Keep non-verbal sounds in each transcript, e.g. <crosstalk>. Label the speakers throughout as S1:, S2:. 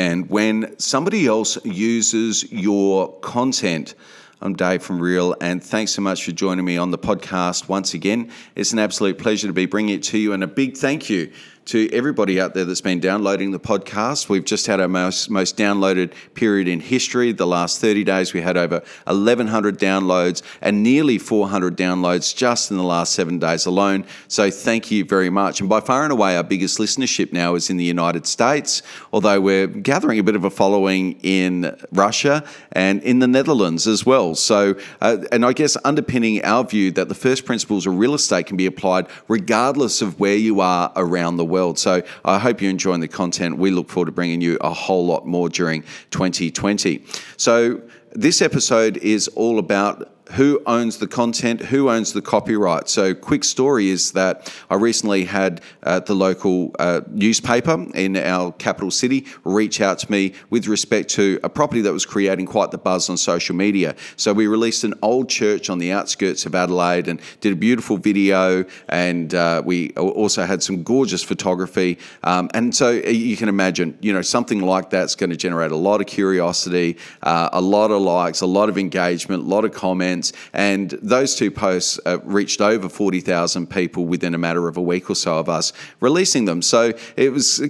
S1: And when somebody else uses your content, I'm Dave from Real, and thanks so much for joining me on the podcast once again. It's an absolute pleasure to be bringing it to you, and a big thank you to everybody out there that's been downloading the podcast. We've just had our most, most downloaded period in history. The last 30 days, we had over 1,100 downloads and nearly 400 downloads just in the last seven days alone. So thank you very much. And by far and away, our biggest listenership now is in the United States, although we're gathering a bit of a following in Russia and in the Netherlands as well. So, uh, and I guess underpinning our view that the first principles of real estate can be applied regardless of where you are around the world world. So I hope you're enjoying the content. We look forward to bringing you a whole lot more during 2020. So this episode is all about who owns the content, who owns the copyright. So, quick story is that I recently had uh, the local uh, newspaper in our capital city reach out to me with respect to a property that was creating quite the buzz on social media. So, we released an old church on the outskirts of Adelaide and did a beautiful video, and uh, we also had some gorgeous photography. Um, and so, you can imagine, you know, something like that's going to generate a lot of curiosity, uh, a lot of likes, a lot of engagement, a lot of comments and those two posts uh, reached over 40,000 people within a matter of a week or so of us releasing them. So it was,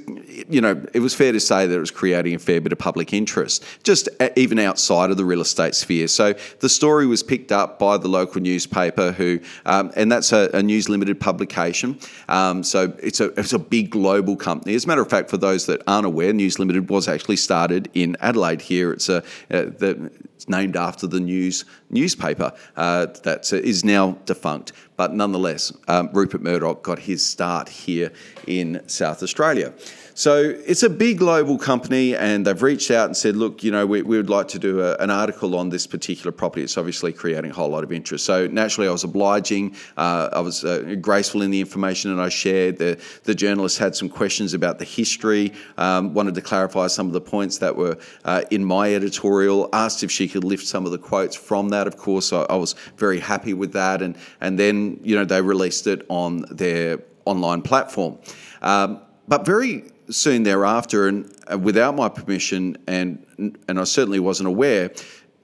S1: you know, it was fair to say that it was creating a fair bit of public interest, just even outside of the real estate sphere. So the story was picked up by the local newspaper, who, um, and that's a, a, News Limited publication. Um, so it's a, it's a big global company. As a matter of fact, for those that aren't aware, News Limited was actually started in Adelaide here. It's a, uh, the, it's named after the news newspaper uh, that is now defunct. But nonetheless, um, Rupert Murdoch got his start here in South Australia. So it's a big global company, and they've reached out and said, look, you know, we, we would like to do a, an article on this particular property. It's obviously creating a whole lot of interest. So naturally, I was obliging. Uh, I was uh, graceful in the information that I shared. The, the journalist had some questions about the history, um, wanted to clarify some of the points that were uh, in my editorial, asked if she could lift some of the quotes from that. Of course, I, I was very happy with that. And, and then, you know, they released it on their online platform. Um, but very soon thereafter, and uh, without my permission, and and I certainly wasn't aware,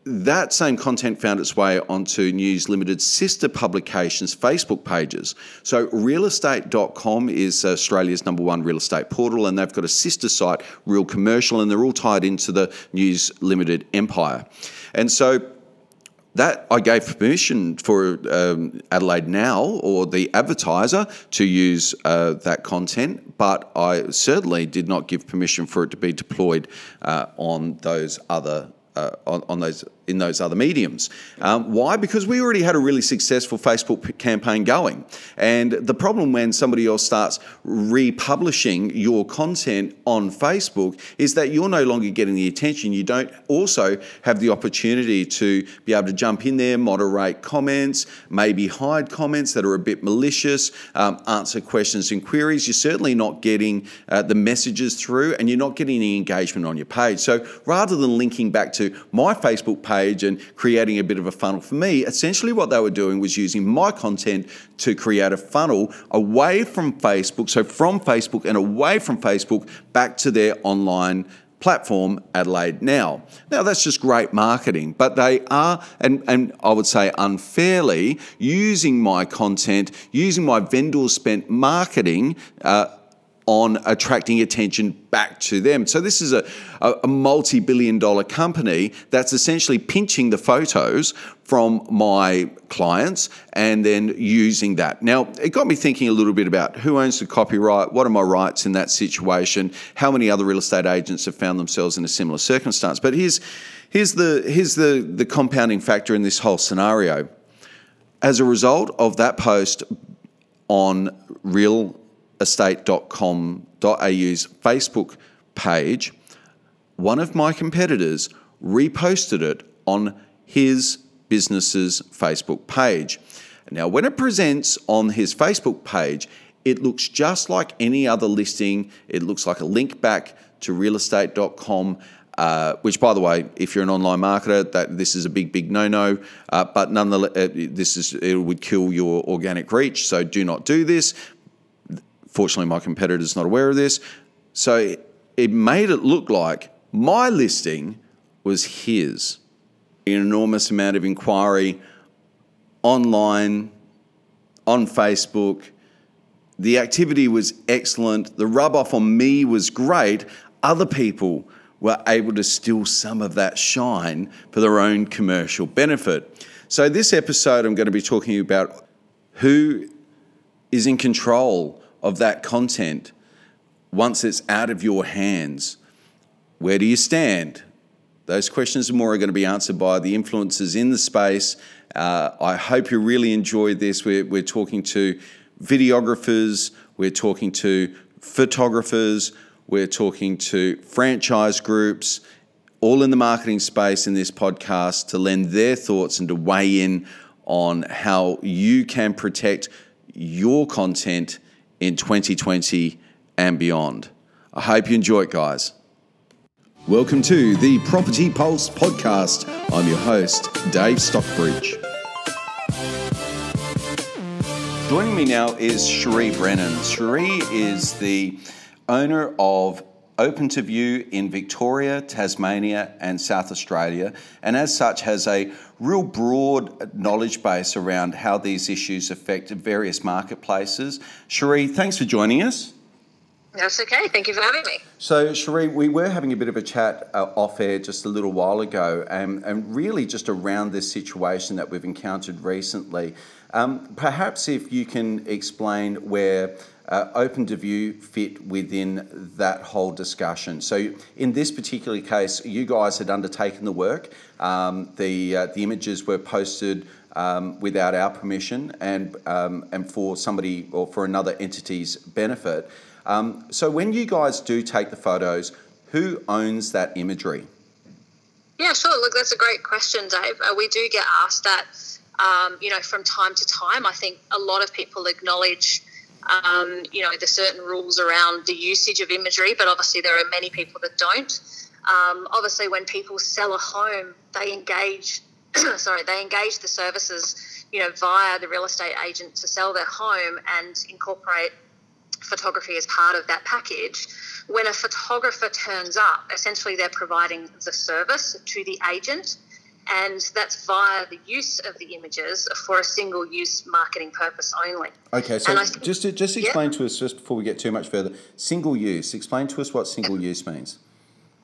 S1: that same content found its way onto News Limited's sister publications' Facebook pages. So, realestate.com is Australia's number one real estate portal, and they've got a sister site, Real Commercial, and they're all tied into the News Limited empire. And so, that I gave permission for um, Adelaide Now or the advertiser to use uh, that content, but I certainly did not give permission for it to be deployed uh, on those other uh, on, on, those in those other mediums. Um, why? Because we already had a really successful Facebook campaign going, and the problem when somebody else starts republishing your content on Facebook is that you're no longer getting the attention. You don't also have the opportunity to be able to jump in there, moderate comments, maybe hide comments that are a bit malicious, um, answer questions and queries. You're certainly not getting uh, the messages through, and you're not getting any engagement on your page. So rather than linking back to my Facebook page and creating a bit of a funnel for me, essentially what they were doing was using my content to create a funnel away from Facebook, so from Facebook and away from Facebook back to their online platform Adelaide Now. Now that's just great marketing, but they are, and, and I would say unfairly, using my content, using my vendor spent marketing. Uh, on attracting attention back to them. So, this is a, a, multi billion dollar company that's essentially pinching the photos from my clients and then using that. Now, it got me thinking a little bit about who owns the copyright, what are my rights in that situation, how many other real estate agents have found themselves in a similar circumstance. But here's, here's, the, here's the, the compounding factor in this whole scenario. As a result of that post on real estate.com.au's Facebook page, one of my competitors reposted it on his business's Facebook page. Now, when it presents on his Facebook page, it looks just like any other listing. It looks like a link back to realestate.com. Uh, which, by the way, if you're an online marketer, that this is a big, big no-no. Uh, but nonetheless, uh, this is it would kill your organic reach. So do not do this. Fortunately, my competitor's not aware of this. So it made it look like My listing was his. An enormous amount of inquiry online, on Facebook. The activity was excellent. The rub off on me was great. Other people were able to steal some of that shine for their own commercial benefit. So, this episode, I'm going to be talking about who is in control of that content once it's out of your hands. Where do you stand? Those questions and more are going to be answered by the influencers in the space. Uh, I hope you really enjoyed this. We're, we're talking to videographers, we're talking to photographers, we're talking to franchise groups, all in the marketing space in this podcast to lend their thoughts and to weigh in on how you can protect your content in 2020 and beyond. I hope you enjoy it, guys. Welcome to the Property Pulse podcast. I'm your host, Dave Stockbridge. Joining me now is Cherie Brennan. Cherie is the owner of Open to View in Victoria, Tasmania, and South Australia, and as such has a real broad knowledge base around how these issues affect various marketplaces. Cherie, thanks for joining us.
S2: That's okay. Thank you for having me.
S1: So, Cherie, we were having a bit of a chat uh, off air just a little while ago, and, and really just around this situation that we've encountered recently. Um, perhaps if you can explain where uh, Open to View fit within that whole discussion. So, in this particular case, you guys had undertaken the work. Um, the uh, the images were posted um, without our permission and um, and for somebody or for another entity's benefit. Um, so when you guys do take the photos, who owns that imagery?
S2: Yeah, sure. Look, that's a great question, Dave. Uh, we do get asked that, um, you know, from time to time. I think a lot of people acknowledge, um, you know, the certain rules around the usage of imagery, but obviously there are many people that don't. Um, obviously, when people sell a home, they engage, <clears throat> sorry, they engage the services, you know, via the real estate agent to sell their home and incorporate photography as part of that package. When a photographer turns up, essentially they're providing the service to the agent, and that's via the use of the images for a single use marketing purpose only.
S1: Okay, so think, just to, just explain to us just before we get too much further, single use. Explain to us what single use means.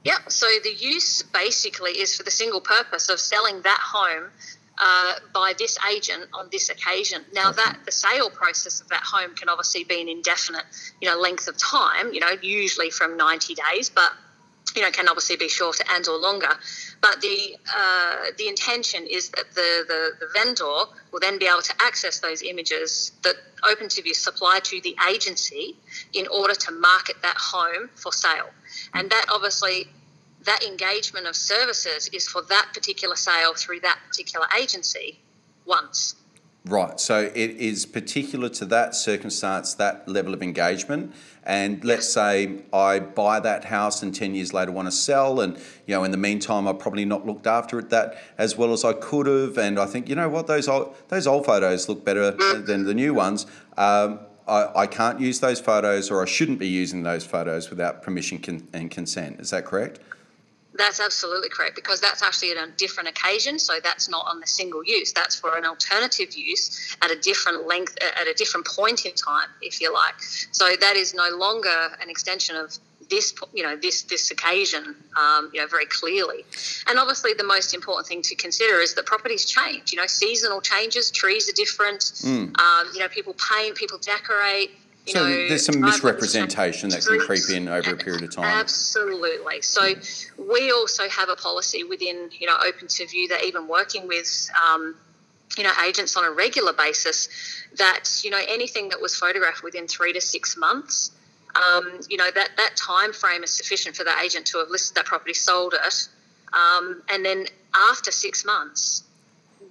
S2: Yeah, so the use basically is for the single purpose of selling that home uh, by this agent on this occasion. Now okay. that the sale process of that home can obviously be an indefinite, you know, length of time. You know, usually from ninety days, but you know, can obviously be shorter and or longer. But the uh, the intention is that the, the, the vendor will then be able to access those images that Open to View supply to the agency in order to market that home for sale. And that obviously that engagement of services is for that particular sale through that particular agency once.
S1: Right. So it is particular to that circumstance, that level of engagement. And let's say I buy that house and 10 years later want to sell. And, you know, in the meantime, I've probably not looked after it that as well as I could have. And I think, you know what, those old, those old photos look better than the new ones. Um, I, I, can't use those photos or I shouldn't be using those photos without permission con- and consent. Is that correct?
S2: That's absolutely correct because that's actually on a different occasion. So that's not on the single use. That's for an alternative use at a different length, at a different point in time, if you like. So that is no longer an extension of this, you know, this this occasion, um, you know, very clearly. And obviously, the most important thing to consider is that properties change. You know, seasonal changes, trees are different. Mm. Um, you know, people paint, people decorate
S1: so know, there's some misrepresentation that can creep in over a period of time.
S2: Absolutely. So we also have a policy within, you know, Open to View that even working with, um, you know, agents on a regular basis, that you know anything that was photographed within three to six months, um, you know that that time frame is sufficient for the agent to have listed that property, sold it, um, and then after six months,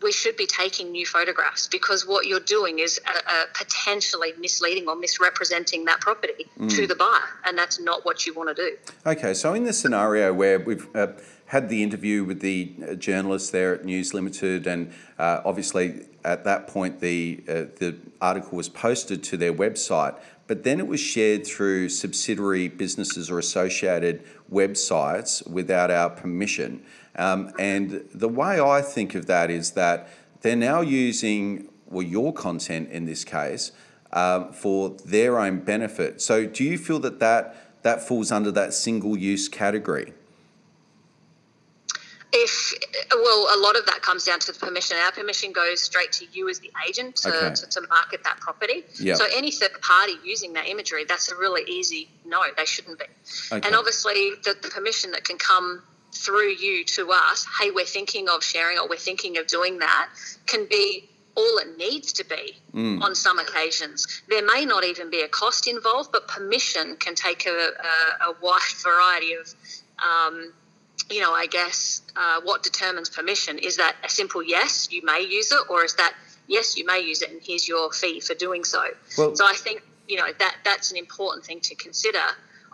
S2: we should be taking new photographs because what you're doing is uh, uh, potentially misleading or misrepresenting that property mm. to the buyer, and that's not what you want to do.
S1: Okay, so in the scenario where we've uh, had the interview with the uh, journalist there at News Limited, and uh, obviously at that point the uh, the article was posted to their website. but then it was shared through subsidiary businesses or associated websites without our permission. Um, and the way I think of that is that they're now using, well, your content in this case, um, for their own benefit. So, do you feel that that, that falls under that single use category?
S2: If well a lot of that comes down to the permission our permission goes straight to you as the agent to, okay. to, to, market that property yep. so any third party using that imagery that's a really easy no they shouldn't be okay. and obviously the, the permission that can come through you to us hey we're thinking of sharing or we're thinking of doing that can be all it needs to be mm. on some occasions. There may not even be a cost involved, but permission can take a, a, a wide variety of um, you know, I guess uh, what determines permission is that a simple yes, you may use it, or is that yes, you may use it, and here's your fee for doing so. Well, so I think you know that that's an important thing to consider.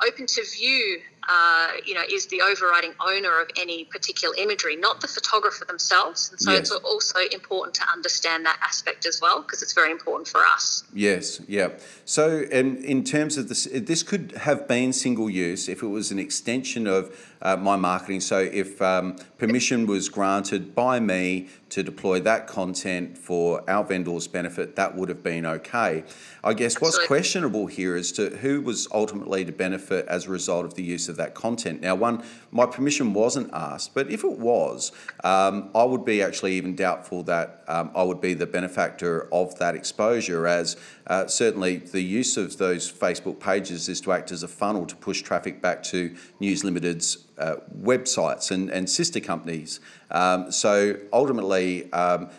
S2: Open to view uh, you know, is the overriding owner of any particular imagery, not the photographer themselves. And so yes. it's also important to understand that aspect as well because it's very important for us.
S1: Yes, yeah. So, and in terms of this, this could have been single use if it was an extension of uh, my marketing. So, if um, permission was granted by me to deploy that content for our vendors' benefit, that would have been okay. I guess Absolutely. what's questionable here is to who was ultimately to benefit as a result of the use of that content. Now, one, my permission wasn't asked, but if it was, um, I would be actually even doubtful that um, I would be the benefactor of that exposure, as uh, certainly the use of those Facebook pages is to act as a funnel to push traffic back to News Limited's uh, websites and, and sister companies. Um, so ultimately, um,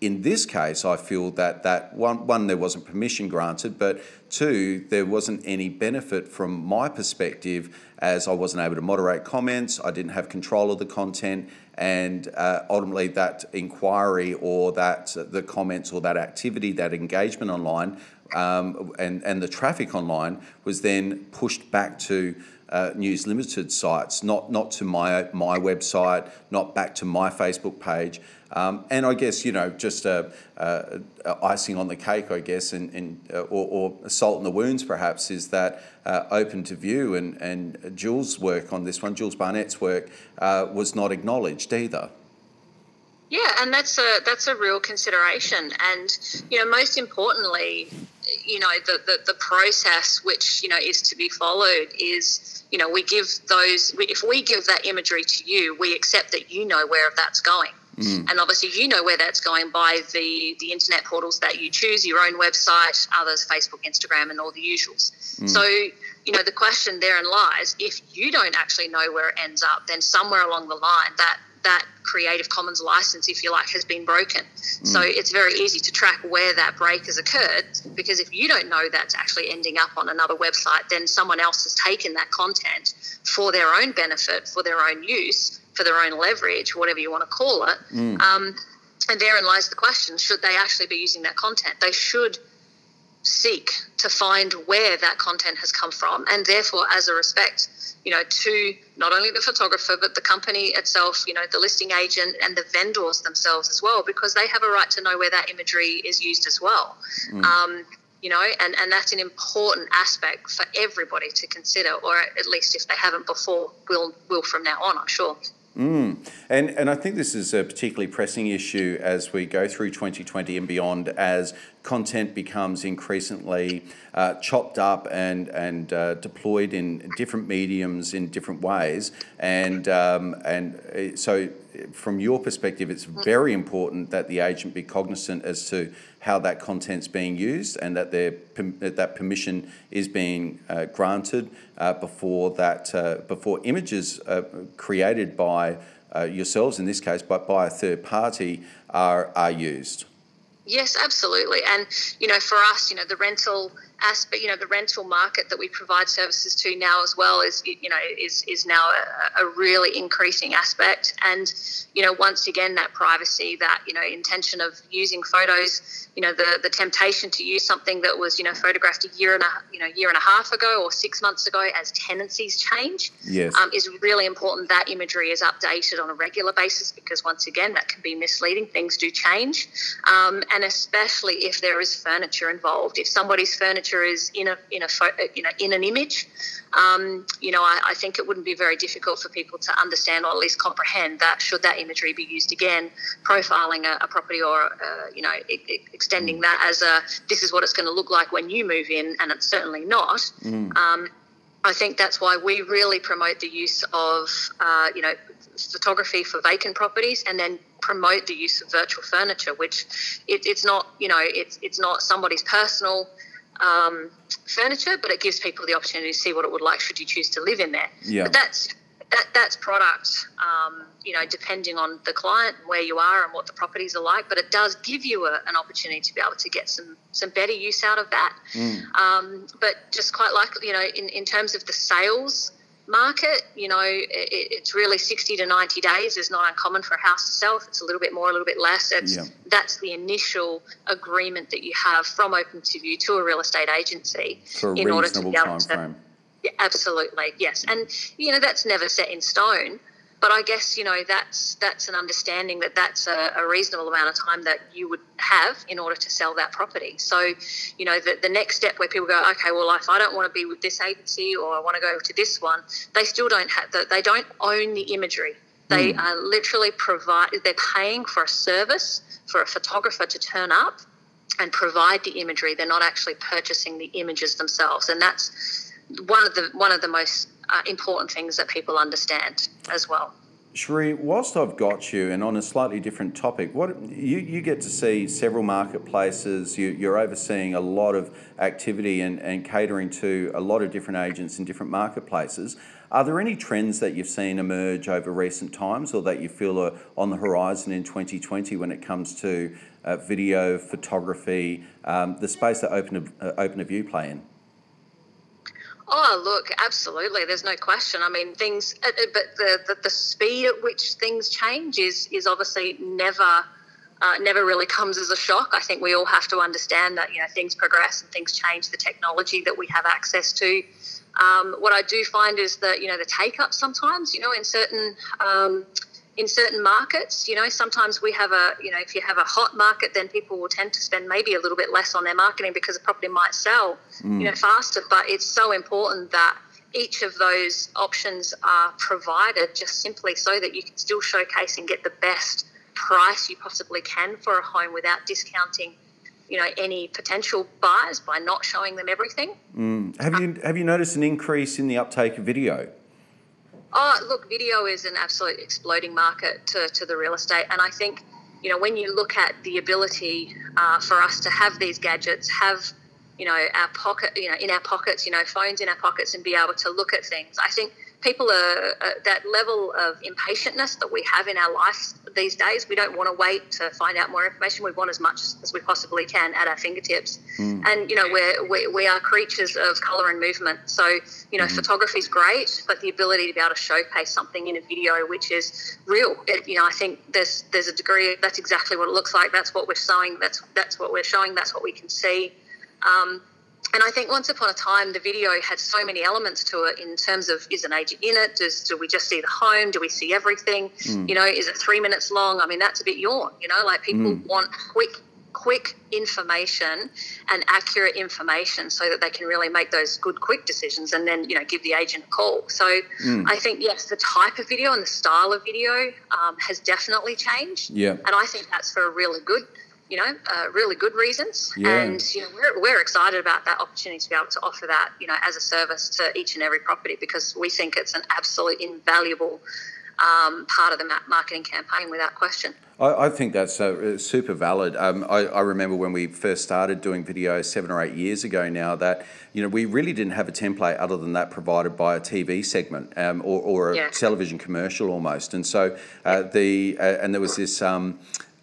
S1: in this case, I feel that that one, one there wasn't permission granted, but two there wasn't any benefit from my perspective as I wasn't able to moderate comments, I didn't have control of the content, and uh, ultimately that inquiry or that the comments or that activity, that engagement online, um, and and the traffic online was then pushed back to uh, News Limited sites, not not to my my website, not back to my Facebook page. Um, and I guess you know just a, a, a icing on the cake, I guess, and, and uh, or, or, salt in the wounds, perhaps, is that uh, open to view and and Jules' work on this one, Jules Barnett's work, uh, was not acknowledged either.
S2: Yeah, and that's a that's a real consideration, and you know, most importantly, you know, the, the, the process which you know is to be followed is you know we give those if we give that imagery to you, we accept that you know where that's going. Mm. And obviously, you know where that's going by the, the internet portals that you choose, your own website, others, Facebook, Instagram, and all the usuals. Mm. So, you know, the question therein lies if you don't actually know where it ends up, then somewhere along the line, that that Creative Commons license, if you like, has been broken. Mm. So it's very easy to track where that break has occurred because if you don't know that's actually ending up on another website, then someone else has taken that content for their own benefit, for their own use, for their own leverage, whatever you want to call it. Mm. Um, and therein lies the question should they actually be using that content? They should seek to find where that content has come from and therefore as a respect you know to not only the photographer but the company itself you know the listing agent and the vendors themselves as well because they have a right to know where that imagery is used as well mm. um, you know and, and that's an important aspect for everybody to consider or at least if they haven't before will will from now on i'm sure
S1: Mm. And, and I think this is a particularly pressing issue as we go through 2020 and beyond, as content becomes increasingly uh, chopped up and, and uh, deployed in different mediums in different ways. And, um, and uh, so, from your perspective, it's very important that the agent be cognizant as to how that content's being used and that, that permission is being uh, granted uh, before, that, uh, before images created by yourselves, in this case, but by a third party, are, are used.
S2: Yes, absolutely. And, you know, for us, you know, the rental aspect, you know, the rental market that we provide services to now as well is, you know, is, is now a, a really increasing aspect. And, you know, once again, that privacy, that, you know, intention of using photos, you know, the, the temptation to use something that was, you know, photographed a year and a, you know, year and a half ago or six months ago as tenancies change
S1: yes.
S2: um, is really important. That imagery is updated on a regular basis because once again, that can be misleading. Things do change. Um, and especially if there is furniture involved. If somebody's furniture furniture is in a in a you know in an image, um, you know, I, I, think it wouldn't be very difficult for people to understand or at least comprehend that should that imagery be used again, profiling a, a property or, uh, you know, e- extending mm. that as a this is what it's going to look like when you move in, and it's certainly not. Mm. Um, I think that's why we really promote the use of, uh, you know, photography for vacant properties and then promote the use of virtual furniture, which it, it's not, you know, it's, it's not somebody's personal um, furniture, but it gives people the opportunity to see what it would like should you choose to live in there. Yeah. But that's that, that's product, um, you know, depending on the client, where you are, and what the properties are like. But it does give you a, an opportunity to be able to get some some better use out of that. Mm. Um, but just quite like, you know, in, in terms of the sales market, you know, it, it's really 60 to 90 days is not uncommon for a house to sell. If it's a little bit more, a little bit less, it's, yeah. that's the initial agreement that you have from Open to View to a real estate agency
S1: for in order to be able to. Frame.
S2: Yeah, absolutely, yes. And, you know, that's never set in stone. But I guess you know that's that's an understanding that that's a, a, reasonable amount of time that you would have in order to sell that property. So, you know, the, the next step where people go, okay, well, if I don't want to be with this agency or I want to go to this one, they still don't have the, they don't own the imagery. They mm. are literally provide they're paying for a service for a photographer to turn up and provide the imagery. They're not actually purchasing the images themselves, and that's one of the one of the most uh, important things that people understand as well.
S1: Cherie, whilst I've got you, and on a slightly different topic, what you, you get to see several marketplaces. You, are overseeing a lot of activity and, and catering to a lot of different agents in different marketplaces. Are there any trends that you've seen emerge over recent times, or that you feel are on the horizon in 2020 when it comes to uh, video, photography, um, the space that Open uh, Open View play in?
S2: Oh, look, absolutely. There's no question. I mean, things, uh, uh, but the, the, the speed at which things change is is obviously never. Uh, never really comes as a shock. I think we all have to understand that you know things progress and things change. The technology that we have access to. Um, what I do find is that you know the take up sometimes you know in certain um, in certain markets, you know, sometimes we have a, you know, if you have a hot market, then people will tend to spend maybe a little bit less on their marketing because the property might sell, mm. you know, faster. But it's so important that each of those options are provided just simply so that you can still showcase and get the best price you possibly can for a home without discounting you know any potential buyers by not showing them everything.
S1: Mm. Have you have you noticed an increase in the uptake of video?
S2: Oh, look, video is an absolute exploding market to, to the real estate. And I think, you know, when you look at the ability uh, for us to have these gadgets, have, you know, our pocket, you know, in our pockets, you know, phones in our pockets and be able to look at things, I think people are uh, that level of impatientness that we have in our life these days. We don't want to wait to find out more information. We want as much as we possibly can at our fingertips. Mm. And you know, we're, we, we are creatures of color and movement. So you know, mm. photography is great, but the ability to be able to showcase something in a video which is real, it, you know, I think there's there's a degree. That's exactly what it looks like. That's what we're showing. That's that's what we're showing. That's what we can see. Um, and I think once upon a time, the video had so many elements to it in terms of is an agent in it? Does do we just see the home? Do we see everything? Mm. You know, is it three minutes long? I mean, that's a bit yawn. You know, like people mm. want quick, quick information and accurate information so that they can really make those good, quick decisions and then you know give the agent a call. So mm. I think yes, the type of video and the style of video um, has definitely changed.
S1: Yeah,
S2: and I think that's for a really good you know, uh, really good reasons. Yeah. And you know, we're, we're excited about that opportunity to be able to offer that, you know, as a service to each and every property because we think it's an absolute invaluable um, part of the marketing campaign without question.
S1: I, I think that's uh, super valid. Um, I, I, remember when we first started doing video seven or eight years ago now that you know we really didn't have a template other than that provided by a TV segment um, or, or, a yeah. television commercial almost. And so uh, the uh, and there was this.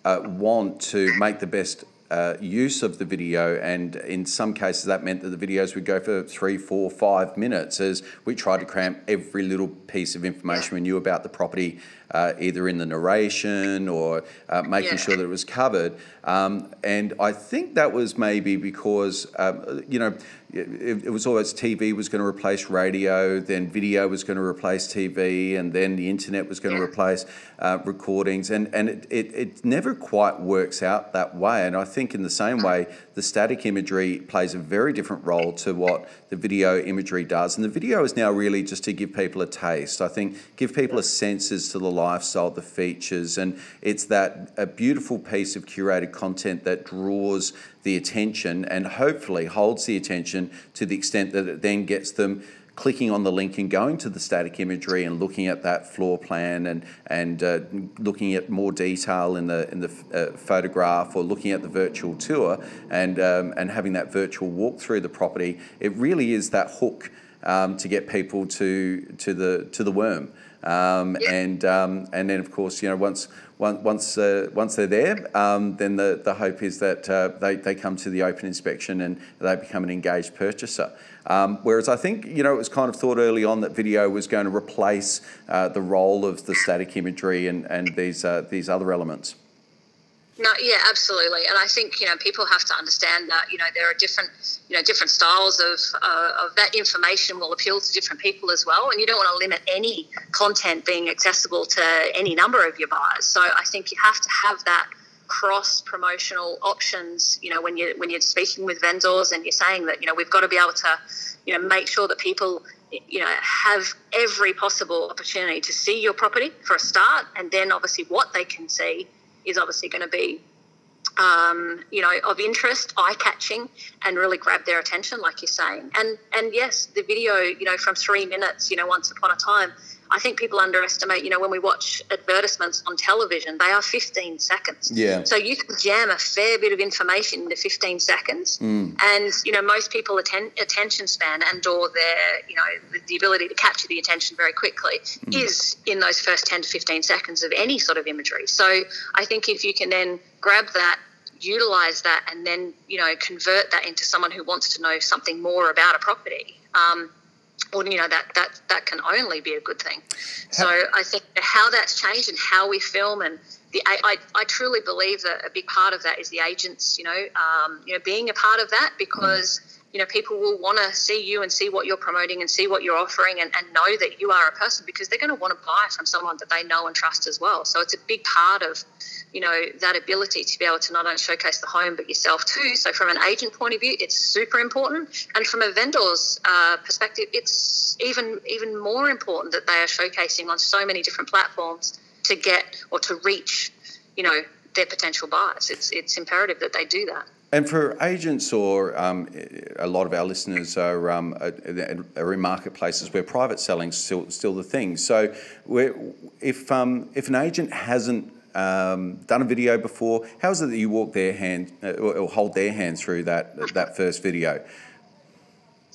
S1: Uh, want to make the best uh, use of the video, and in some cases that meant that the videos would go for three, four, five minutes as we tried to cram every little piece of information we knew about the property, uh, either in the narration or uh, making yeah. sure that it was covered. Um, and I think that was maybe because, um, you know, it, it, was always TV was going to replace radio, then video was going to replace TV, and then the internet was going yeah. to replace uh, recordings, and and it, it, it never quite works out that way. And I think think in the same way, the static imagery plays a very different role to what the video imagery does. And the video is now really just to give people a taste. I think give people a sense as to the lifestyle, the features, and it's that a beautiful piece of curated content that draws the attention and hopefully holds the attention to the extent that it then gets them clicking on the link and going to the static imagery and looking at that floor plan and and uh, looking at more detail in the in the uh, photograph or looking at the virtual tour and um, and having that virtual walk through the property, it really is that hook um, to get people to to the to the worm. Um, yeah. and um, and then of course you know once once uh, once they're there, um, then the, the hope is that uh, they, they come to the open inspection and they become an engaged purchaser. Um, whereas I think, you know, it was kind of thought early on that video was going to replace uh, the role of the static imagery and, and these, uh, these other elements.
S2: No, yeah, absolutely, and I think you know people have to understand that you know there are different you know different styles of uh, of that information will appeal to different people as well, and you don't want to limit any content being accessible to any number of your buyers. So I think you have to have that cross promotional options you know when you when you're speaking with vendors and you're saying that you know we've got to be able to you know make sure that people you know have every possible opportunity to see your property for a start and then obviously what they can see is obviously going to be um, you know, of interest, eye catching, and really grab their attention, like you're saying. And and yes, the video, you know, from three minutes, you know, once upon a time, I think people underestimate, you know, when we watch advertisements on television, they are 15 seconds.
S1: Yeah.
S2: So you can jam a fair bit of information into 15 seconds.
S1: Mm.
S2: And, you know, most people atten- attention span and or their, you know, the, the, ability to capture the attention very quickly mm. is in those first 10 to 15 seconds of any sort of imagery. So I think if you can then grab that utilize that and then you know convert that into someone who wants to know something more about a property um, or you know that that that can only be a good thing. So I think how that's changed and how we film and the I, I, truly believe that a big part of that is the agents. You know, um, you know, being a part of that because. Mm. You know, people will want to see you and see what you're promoting and see what you're offering and, and know that you are a person because they're going to want to buy from someone that they know and trust as well. So it's a big part of you know that ability to be able to not only showcase the home but yourself too. So from an agent point of view, it's super important, and from a vendor's uh, perspective, it's even even more important that they are showcasing on so many different platforms to get or to reach, you know, their potential buyers. It's it's imperative that they do that.
S1: And for agents, or um, a lot of our listeners are, um, are, in marketplaces where private selling is still, still the thing. So, if um, if an agent hasn't um, done a video before. How is it that you walk their hand uh, or hold their hand through that that first video?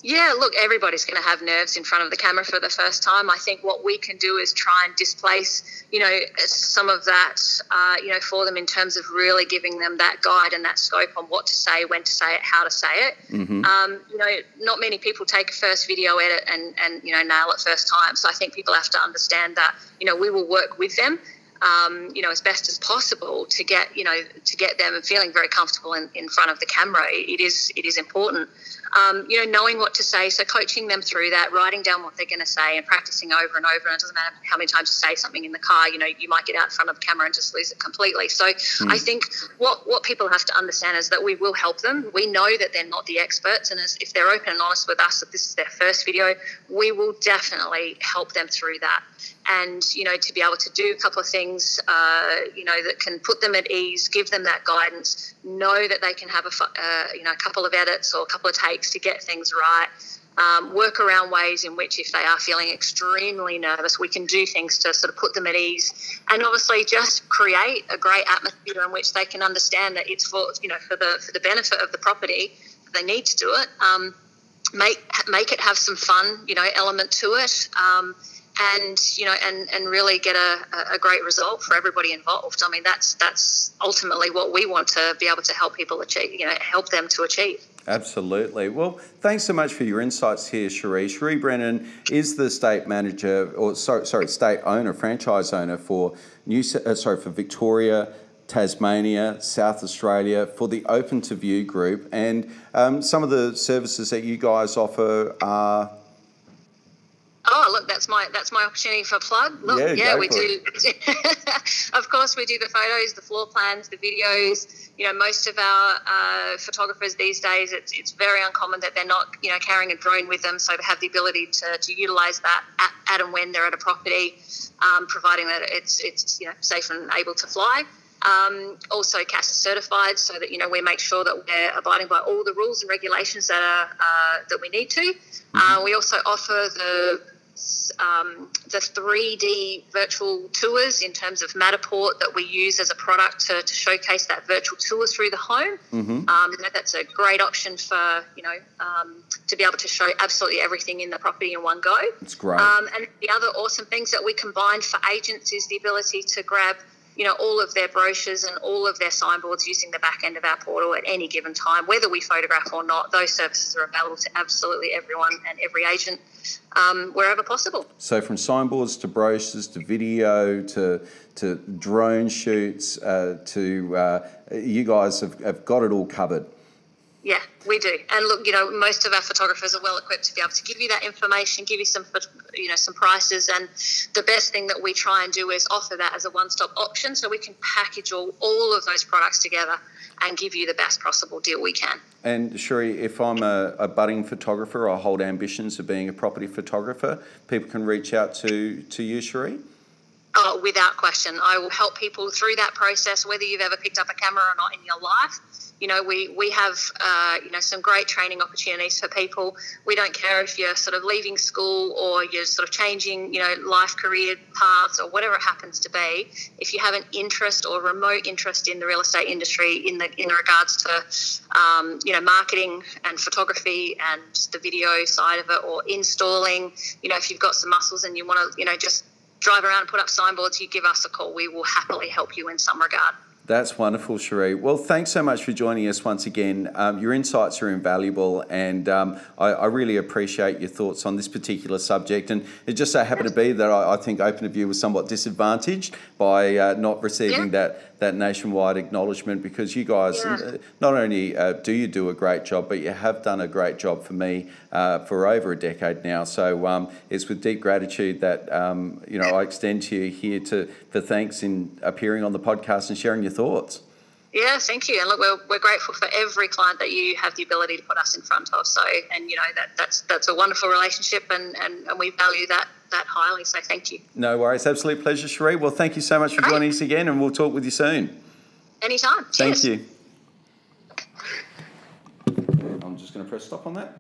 S2: Yeah, look, everybody's going to have nerves in front of the camera for the first time. I think what we can do is try and displace, you know, some of that, uh, you know, for them in terms of really giving them that guide and that scope on what to say, when to say it, how to say it.
S1: Mm-hmm.
S2: Um, you know, not many people take a first video edit and, and, you know, nail it first time. So I think people have to understand that, you know, we will work with them um, you know, as best as possible to get, you know, to get them feeling very comfortable in, in front of the camera. It is, it is important um, you know, knowing what to say. So coaching them through that, writing down what they're going to say, and practicing over and over. And it doesn't matter how many times you say something in the car. You know, you might get out in front of the camera and just lose it completely. So mm. I think what what people have to understand is that we will help them. We know that they're not the experts, and as, if they're open and honest with us that this is their first video, we will definitely help them through that. And you know, to be able to do a couple of things, uh, you know, that can put them at ease, give them that guidance, know that they can have a uh, you know a couple of edits or a couple of takes to get things right. Um, work around ways in which, if they are feeling extremely nervous, we can do things to sort of put them at ease, and obviously just create a great atmosphere in which they can understand that it's for you know for the for the benefit of the property. They need to do it. Um, make make it have some fun, you know, element to it. Um, and you know, and, and really get a, a great result for everybody involved. I mean, that's that's ultimately what we want to be able to help people achieve. You know, help them to achieve.
S1: Absolutely. Well, thanks so much for your insights here, Cherie. Cherie Brennan is the state manager, or sorry, sorry state owner, franchise owner for New, uh, sorry for Victoria, Tasmania, South Australia for the Open to View group, and um, some of the services that you guys offer are
S2: Oh, look, that's my that's my opportunity for a plug. Look,
S1: Yeah,
S2: yeah, we do. <laughs> of course, we do the photos, the floor plans, the videos. You know, most of our uh, photographers these days, it's it's very uncommon that they're not you know carrying a drone with them, so to have the ability to, to utilize that at, at and when they're at a property, um, providing that it's it's you know safe and able to fly. Um, also, CAS certified, so that you know we make sure that we're abiding by all the rules and regulations that are uh, that we need to. Uh, we also offer the um, the 3D virtual tours in terms of Matterport that we use as a product to, to showcase that virtual tour through the home.
S1: Mm-hmm.
S2: Um, that's a great option for you know um, to be able to show absolutely everything in the property in one go.
S1: It's great.
S2: Um, and the other awesome things that we combined for agents is the ability to grab, you know, all of their brochures and all of their signboards using the back end of our portal at any given time, whether we photograph or not. Those services are available to absolutely everyone and every agent um, wherever possible.
S1: So from signboards to brochures to video to to drone shoots uh, to uh, you guys have, have got it all covered.
S2: Yeah, we do. And look, you know, most of our photographers are well equipped to be able to give you that information, give you some, you know, some prices. And the best thing that we try and do is offer that as a one-stop option, so we can package all, all of those products together and give you the best possible deal we can.
S1: And Cherie, if I'm a, a budding photographer, I hold ambitions of being a property photographer. People can reach out to to you, Cherie.
S2: Oh, without question, I will help people through that process, whether you've ever picked up a camera or not in your life. You know, we we have uh, you know some great training opportunities for people. We don't care if you're sort of leaving school or you're sort of changing you know life career paths or whatever it happens to be. If you have an interest or remote interest in the real estate industry in the in regards to um, you know marketing and photography and the video side of it or installing, you know, if you've got some muscles and you want to you know just drive around and put up signboards, you give us a call. We will happily help you in some regard.
S1: That's wonderful, Cherie. Well, thanks so much for joining us once again. Um, your insights are invaluable, and um, I, I, really appreciate your thoughts on this particular subject. And it just so happened to be that I, I think Open of View was somewhat disadvantaged by uh, not receiving yeah. that that nationwide acknowledgement because you guys yeah. Not only uh, do you do a great job, but you have done a great job for me uh, for over a decade now. So um, it's with deep gratitude that um, you know I extend to you here to for thanks in appearing on the podcast and sharing your thoughts.
S2: Yeah, thank you. And look, we're, we're grateful for every client that you have the ability to put us in front of. So, and you know that that's that's a wonderful relationship, and, and, and we value that that highly. So, thank you.
S1: No worries, absolute pleasure, Cherie. Well, thank you so much for Great. joining us again, and we'll talk with you soon.
S2: Anytime.
S1: Thank you. I'm just going to press stop on that.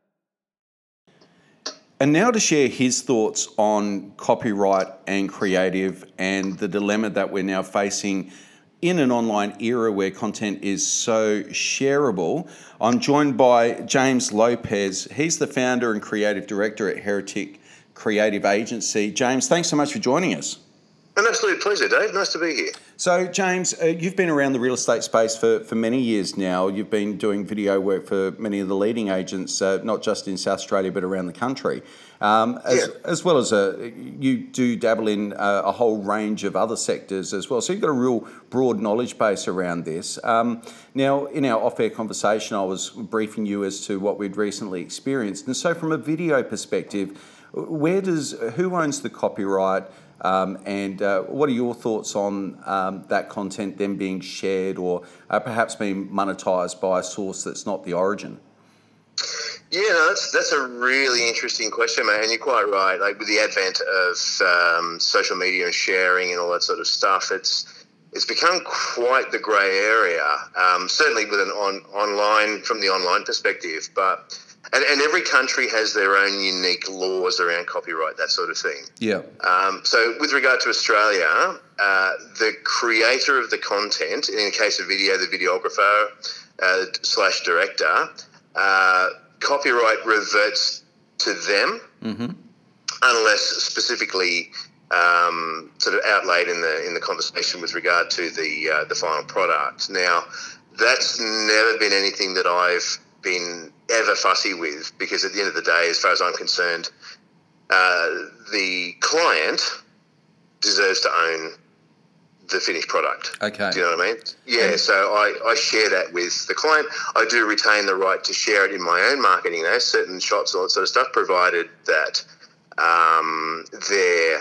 S1: And now to share his thoughts on copyright and creative and the dilemma that we're now facing in an online era where content is so shareable, I'm joined by James Lopez. He's the founder and creative director at Heretic Creative Agency. James, thanks so much for joining us.
S3: An absolute pleasure, Dave. Nice to be here.
S1: So, James, uh, you've been around the real estate space for, for many years now. You've been doing video work for many of the leading agents, uh, not just in South Australia, but around the country. Um, as, yeah. as well as a, you do dabble in a, a, whole range of other sectors as well. So you've got a real broad knowledge base around this. Um, now, in our off air conversation, I was briefing you as to what we'd recently experienced. And so, from a video perspective, where does who owns the copyright? Um, and uh, what are your thoughts on um, that content then being shared or uh, perhaps being monetized by a source that's not the origin?
S3: Yeah, no, that's that's a really interesting question, man. And you're quite right. Like with the advent of um, social media and sharing and all that sort of stuff, it's it's become quite the grey area. Um, certainly with an on online from the online perspective, but and, and every country has their own unique laws around copyright, that sort of thing.
S1: Yeah.
S3: Um, so, with regard to Australia, uh, the creator of the content, in the case of video, the videographer uh, slash director, uh, copyright reverts to them,
S1: mm-hmm.
S3: unless specifically um, sort of outlaid in the in the conversation with regard to the uh, the final product. Now, that's never been anything that I've been ever fussy with because at the end of the day, as far as I'm concerned, uh, the client deserves to own the finished product.
S1: Okay.
S3: Do you know what I mean? Yeah. So I, I share that with the client. I do retain the right to share it in my own marketing, though, certain shots, and all that sort of stuff, provided that Um, they're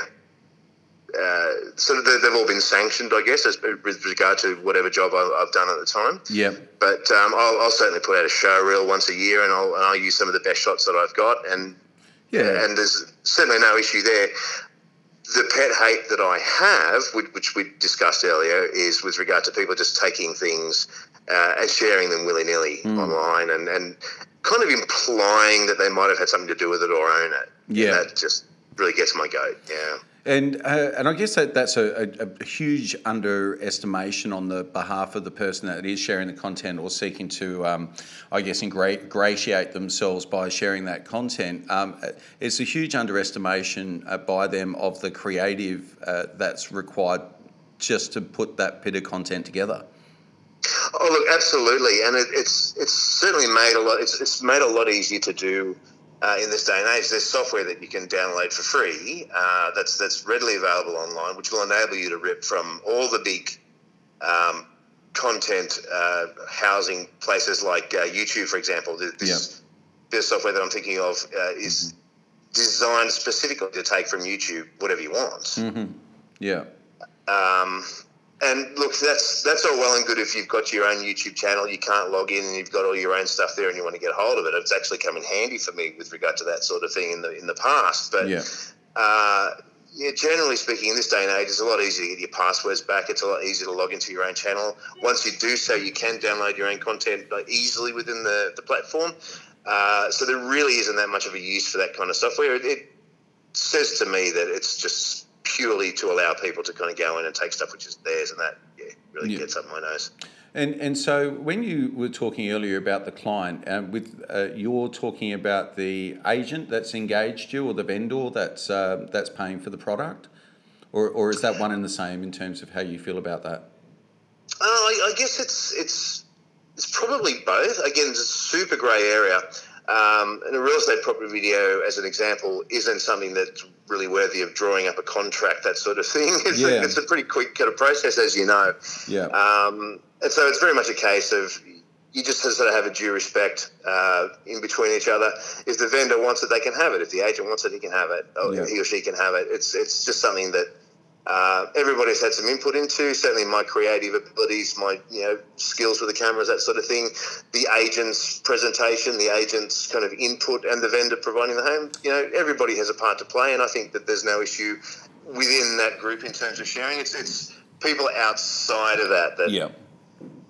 S3: uh, of they've all been sanctioned, I guess, as, with regard to whatever job I've done at the time.
S1: Yeah.
S3: But um, I'll, I'll, certainly put out a show reel once a year, and I'll, and I'll use some of the best shots that I've got, and
S1: yeah,
S3: and there's certainly no issue there. The pet hate that I have, which we discussed earlier, is with regard to people just taking things uh, and sharing them willy nilly mm. online, and and kind of implying that they might have had something to do with it or own it.
S1: Yeah,
S3: that just really gets my goat. Yeah.
S1: And uh, and I guess that that's a, a, a, huge underestimation on the behalf of the person that is sharing the content or seeking to, um, I guess, ingratiate themselves by sharing that content. Um, it's a huge underestimation uh, by them of the creative uh, that's required just to put that bit of content together.
S3: Oh, look, absolutely, and it, it's it's certainly made a lot. It's, it's made a lot easier to do uh, in this day and age, there's software that you can download for free uh, that's that's readily available online, which will enable you to rip from all the big um, content uh, housing places like uh, YouTube, for example. This, this software that I'm thinking of uh, is mm-hmm. designed specifically to take from YouTube whatever you want.
S1: Mm-hmm. Yeah.
S3: Um, and look, that's that's all well and good if you've got your own YouTube channel, you can't log in and you've got all your own stuff there and you want to get hold of it. It's actually come in handy for me with regard to that sort of thing in the in the past. But
S1: yeah.
S3: Uh, yeah, generally speaking, in this day and age, it's a lot easier to get your passwords back. It's a lot easier to log into your own channel. Once you do so, you can download your own content easily within the, the platform. Uh, so there really isn't that much of a use for that kind of software. It, it says to me that it's just purely to allow people to kind of go in and take stuff which is theirs, and that yeah, really yeah. gets up my nose.
S1: And and so when you were talking earlier about the client, uh, with uh, you're talking about the agent that's engaged you or the vendor that's uh, that's paying for the product, or or is that one and the same in terms of how you feel about that?
S3: Uh, I, I guess it's it's it's probably both. Again, it's a super grey area. Um, and a real estate property video, as an example, isn't something that's really worthy of drawing up a contract, that sort of thing. <laughs> It's, yeah. a, it's a pretty quick kind of process, as you know.
S1: Yeah.
S3: Um, and so it's very much a case of you just sort of have a due respect uh, in between each other. If the vendor wants it, they can have it. If the agent wants it, he can have it. Or yeah. he or she can have it. It's it's just something that uh, everybody's had some input into. Certainly, my creative abilities, my you know skills with the cameras, that sort of thing. The agent's presentation, the agent's kind of input, and the vendor providing the home. You know, everybody has a part to play, and I think that there's no issue within that group in terms of sharing. It's it's people outside of that that.
S1: Yeah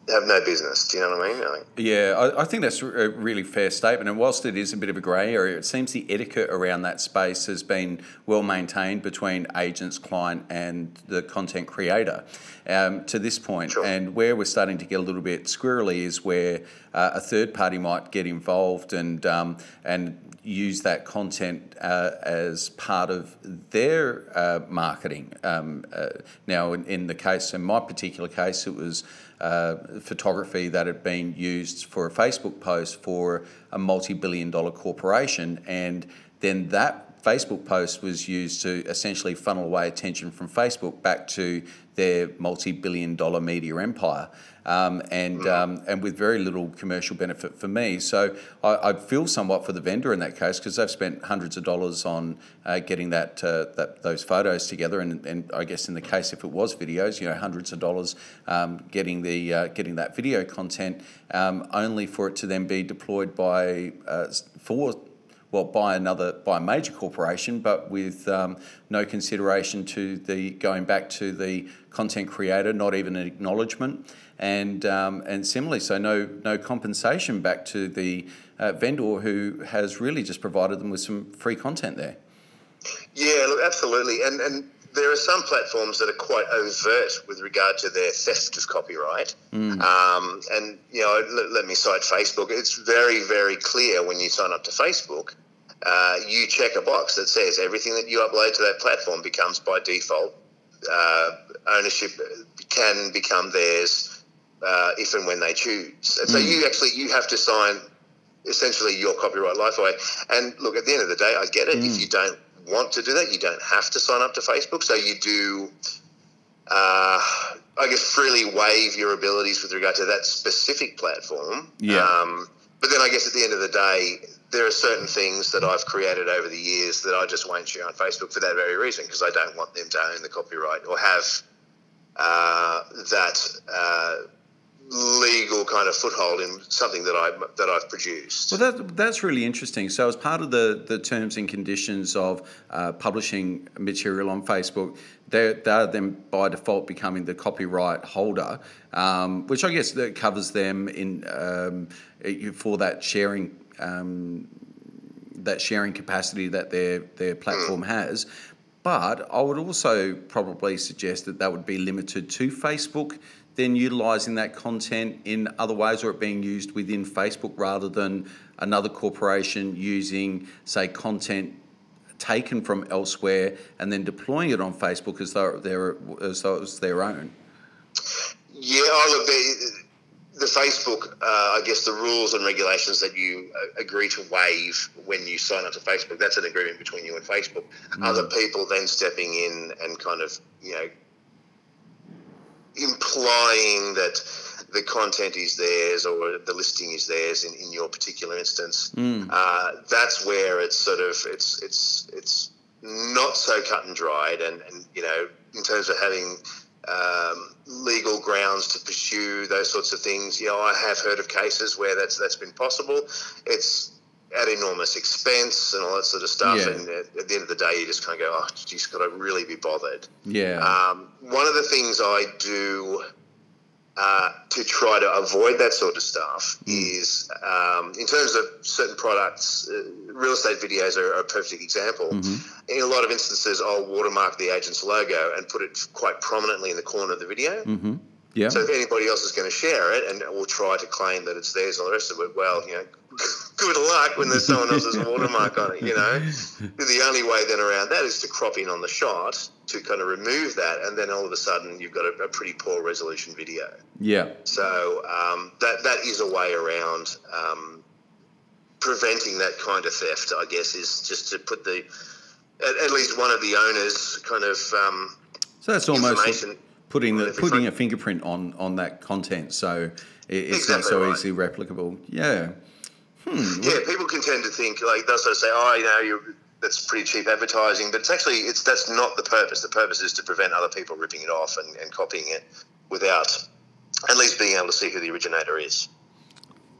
S3: have no business. Do you know what I mean? I
S1: yeah, I, I, think that's a really fair statement. And whilst it is a bit of a grey area, it seems the etiquette around that space has been well maintained between agents, client, and the content creator um, to this point.
S3: Sure.
S1: And where we're starting to get a little bit squirrely is where uh, a third party might get involved and um, and use that content uh, as part of their uh, marketing. Um, uh, now, in, in, the case, in my particular case, it was uh, photography that had been used for a Facebook post for a multi billion dollar corporation. And then that Facebook post was used to essentially funnel away attention from Facebook back to their multi billion dollar media empire. Um, and um, and with very little commercial benefit for me. So I, I feel somewhat for the vendor in that case because they've spent hundreds of dollars on uh, getting that uh, that those photos together, and, and I guess in the case if it was videos, you know, hundreds of dollars um, getting the uh, getting that video content, um, only for it to then be deployed by uh, for well, by another by a major corporation, but with um, no consideration to the going back to the content creator, not even an acknowledgement and um, and similarly, so no no compensation back to the uh, vendor who has really just provided them with some free content there.
S3: Yeah, look, absolutely, and and there are some platforms that are quite overt with regard to their theft of copyright.
S1: Mm.
S3: Um, and you know, let, let, me cite Facebook. It's very very clear when you sign up to Facebook. Uh, you check a box that says everything that you upload to that platform becomes by default uh, ownership can become theirs uh, if and when they choose. And so mm. you actually you have to sign essentially your copyright life away. And look, at the end of the day, I get it. Mm. If you don't want to do that, you don't have to sign up to Facebook. So you do, uh, I guess, freely waive your abilities with regard to that specific platform.
S1: Yeah.
S3: Um, but then I guess at the end of the day, there are certain things that I've created over the years that I just won't share on Facebook for that very reason because I don't want them to own the copyright or have uh, that uh, legal kind of foothold in something that I that I've produced.
S1: Well, that, that's really interesting. So, as part of the, the terms and conditions of uh, publishing material on Facebook, they're, they're then by default becoming the copyright holder, um, which I guess that covers them in um, for that sharing. Um, that sharing capacity that their their platform has, but I would also probably suggest that that would be limited to Facebook then utilising that content in other ways or it being used within Facebook rather than another corporation using, say, content taken from elsewhere and then deploying it on Facebook as though, as though it was their own?
S3: Yeah, oh, look, the, the Facebook, uh, I guess the rules and regulations that you uh, agree to waive when you sign up to Facebook, that's an agreement between you and Facebook. Mm. Other people then stepping in and kind of, you know, implying that the content is theirs or the listing is theirs in, in your particular instance. Mm. Uh, that's where it's sort of it's it's it's not so cut and dried, and, and you know in terms of having um, legal grounds to pursue those sorts of things. You know, I have heard of cases where that's that's been possible. It's at enormous expense and all that sort of stuff. Yeah. And at, at, the end of the day, you just kind of go, oh, geez, got to really be bothered.
S1: Yeah.
S3: Um, one of the things I do uh, to try to avoid that sort of stuff mm. is um, in terms of certain products, uh, real estate videos are, are, a perfect example. Mm-hmm. In a lot of instances, I'll watermark the agent's logo and put it quite prominently in the corner of the video.
S1: Mm-hmm. Yeah.
S3: So if anybody else is going to share it and will try to claim that it's theirs and the rest of it, well, you know, good luck when there's someone else's watermark on it. You know, <laughs> the only way then around that is to crop in on the shot to kind of remove that, and then all of a sudden you've got a, a pretty poor resolution video.
S1: Yeah.
S3: So um, that that is a way around um, preventing that kind of theft. I guess is just to put the at, at least one of the owners kind of. Um,
S1: so that's almost putting the putting a fingerprint on on that content, so it's exactly not so right. easily replicable. Yeah.
S3: Hmm. Yeah, people can tend to think like they'll sort of say, "Oh, you know, you that's pretty cheap advertising," but it's actually it's that's not the purpose. The purpose is to prevent other people ripping it off and, and copying it without at least being able to see who the originator is.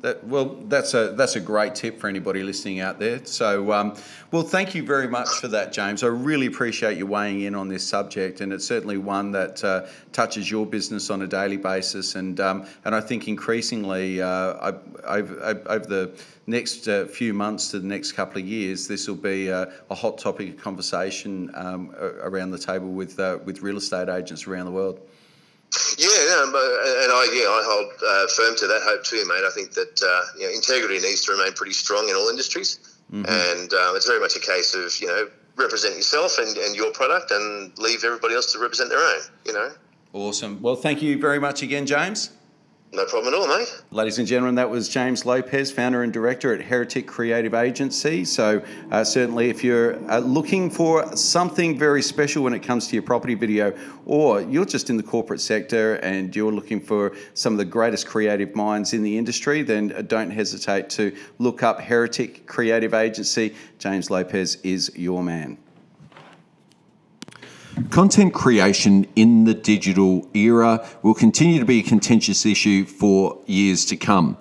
S1: That, well, that's a that's a great tip for anybody listening out there. So, um, well, thank you very much for that, James. I really appreciate you weighing in on this subject, and it's certainly one that uh, touches your business on a daily basis. And um, and I think increasingly uh, over, over the next uh, few months to the next couple of years, this will be a, a hot topic of conversation um, around the table with uh, with real estate agents around the world.
S3: Yeah, and I yeah I hold uh, firm to that hope too, mate. I think that uh, you know, integrity needs to remain pretty strong in all industries, mm-hmm. and uh, it's very much a case of you know represent yourself and, and your product, and leave everybody else to represent their own. You know.
S1: Awesome. Well, thank you very much again, James.
S3: No problem at all, mate.
S1: Ladies and gentlemen, that was James Lopez, founder and director at Heretic Creative Agency. So, uh, certainly, if you're uh, looking for something very special when it comes to your property video, or you're just in the corporate sector and you're looking for some of the greatest creative minds in the industry, then uh, don't hesitate to look up Heretic Creative Agency. James Lopez is your man. Content creation in the digital era will continue to be a contentious issue for years to come.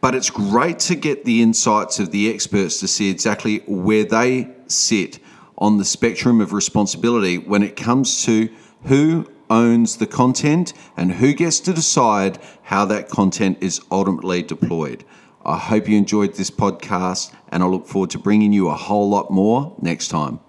S1: But it's great to get the insights of the experts to see exactly where they sit on the spectrum of responsibility when it comes to who owns the content and who gets to decide how that content is ultimately deployed. I hope you enjoyed this podcast and I look forward to bringing you a whole lot more next time.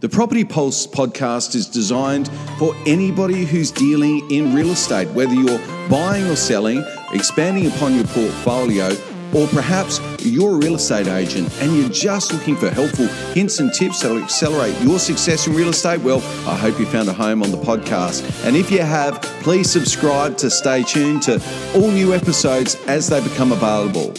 S1: The Property Pulse podcast is designed for anybody who's dealing in real estate, whether you're buying or selling, expanding upon your portfolio, or perhaps you're a real estate agent and you're just looking for helpful hints and tips that will accelerate your success in real estate. Well, I hope you found a home on the podcast. And if you have, please subscribe to stay tuned to all new episodes as they become available.